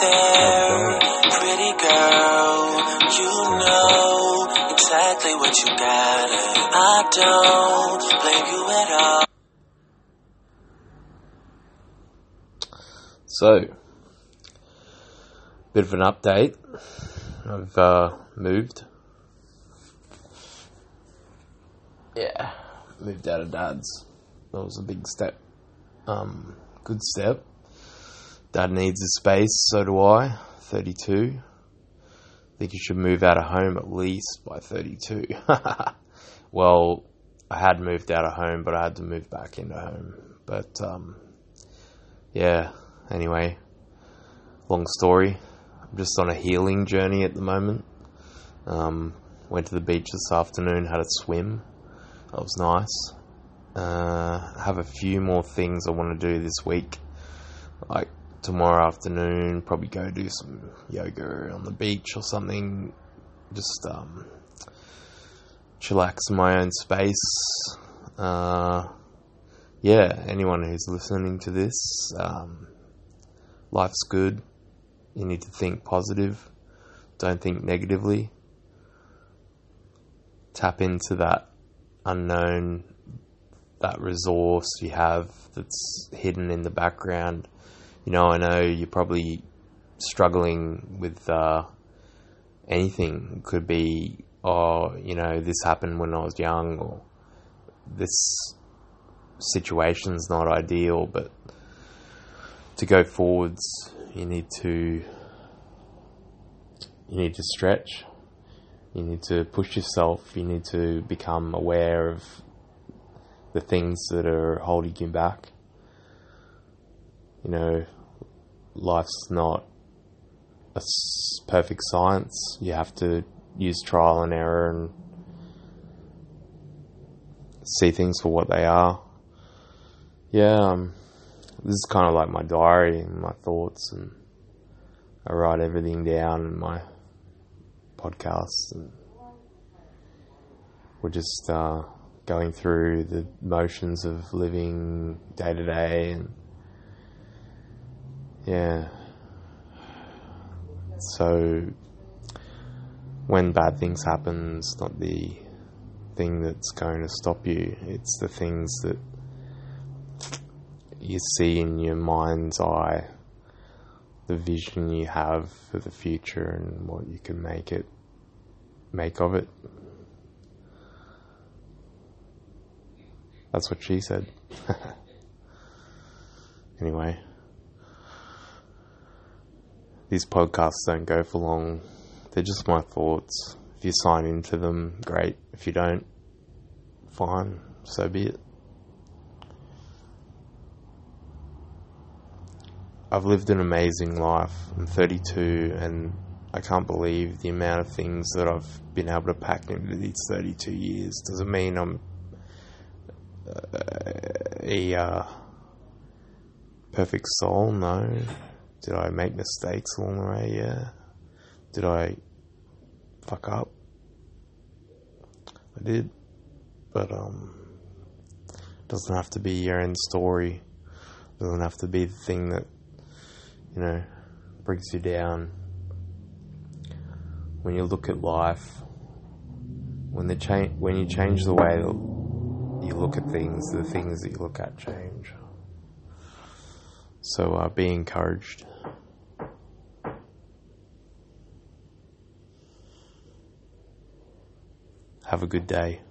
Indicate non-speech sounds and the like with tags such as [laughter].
there, pretty girl. You know exactly what you got, and I don't blame you at all. So, bit of an update. I've uh, moved. Yeah, moved out of dad's. That was a big step. Um, good step. Dad needs a space, so do I. 32. I Think you should move out of home at least by 32. [laughs] well, I had moved out of home, but I had to move back into home. But, um, yeah, anyway, long story. I'm just on a healing journey at the moment. Um, went to the beach this afternoon, had a swim. That was nice. Uh, have a few more things I want to do this week. Like tomorrow afternoon, probably go do some yoga on the beach or something. Just um, chillax in my own space. Uh, yeah, anyone who's listening to this, um, life's good. You need to think positive. Don't think negatively. Tap into that unknown, that resource you have that's hidden in the background. You know, I know you're probably struggling with uh, anything. It could be, oh, you know, this happened when I was young, or this situation's not ideal, but to go forwards, you need to you need to stretch. You need to push yourself. You need to become aware of the things that are holding you back. You know, life's not a perfect science. You have to use trial and error and see things for what they are. Yeah, um, this is kind of like my diary and my thoughts, and I write everything down in my podcast, and we're just uh, going through the motions of living day to day, and yeah. So when bad things happen, it's not the thing that's going to stop you. It's the things that you see in your mind's eye, the vision you have for the future and what you can make it make of it. That's what she said. [laughs] anyway, these podcasts don't go for long. They're just my thoughts. If you sign into them, great. If you don't, fine. So be it. I've lived an amazing life. I'm 32 and I can't believe the amount of things that I've been able to pack into these 32 years. Doesn't mean I'm uh, a uh, perfect soul, no. Did I make mistakes along the way? Yeah. Did I fuck up? I did. But, um, doesn't have to be your end story. Doesn't have to be the thing that you know, brings you down. When you look at life, when the change, when you change the way that you look at things, the things that you look at change. So uh, be encouraged. Have a good day.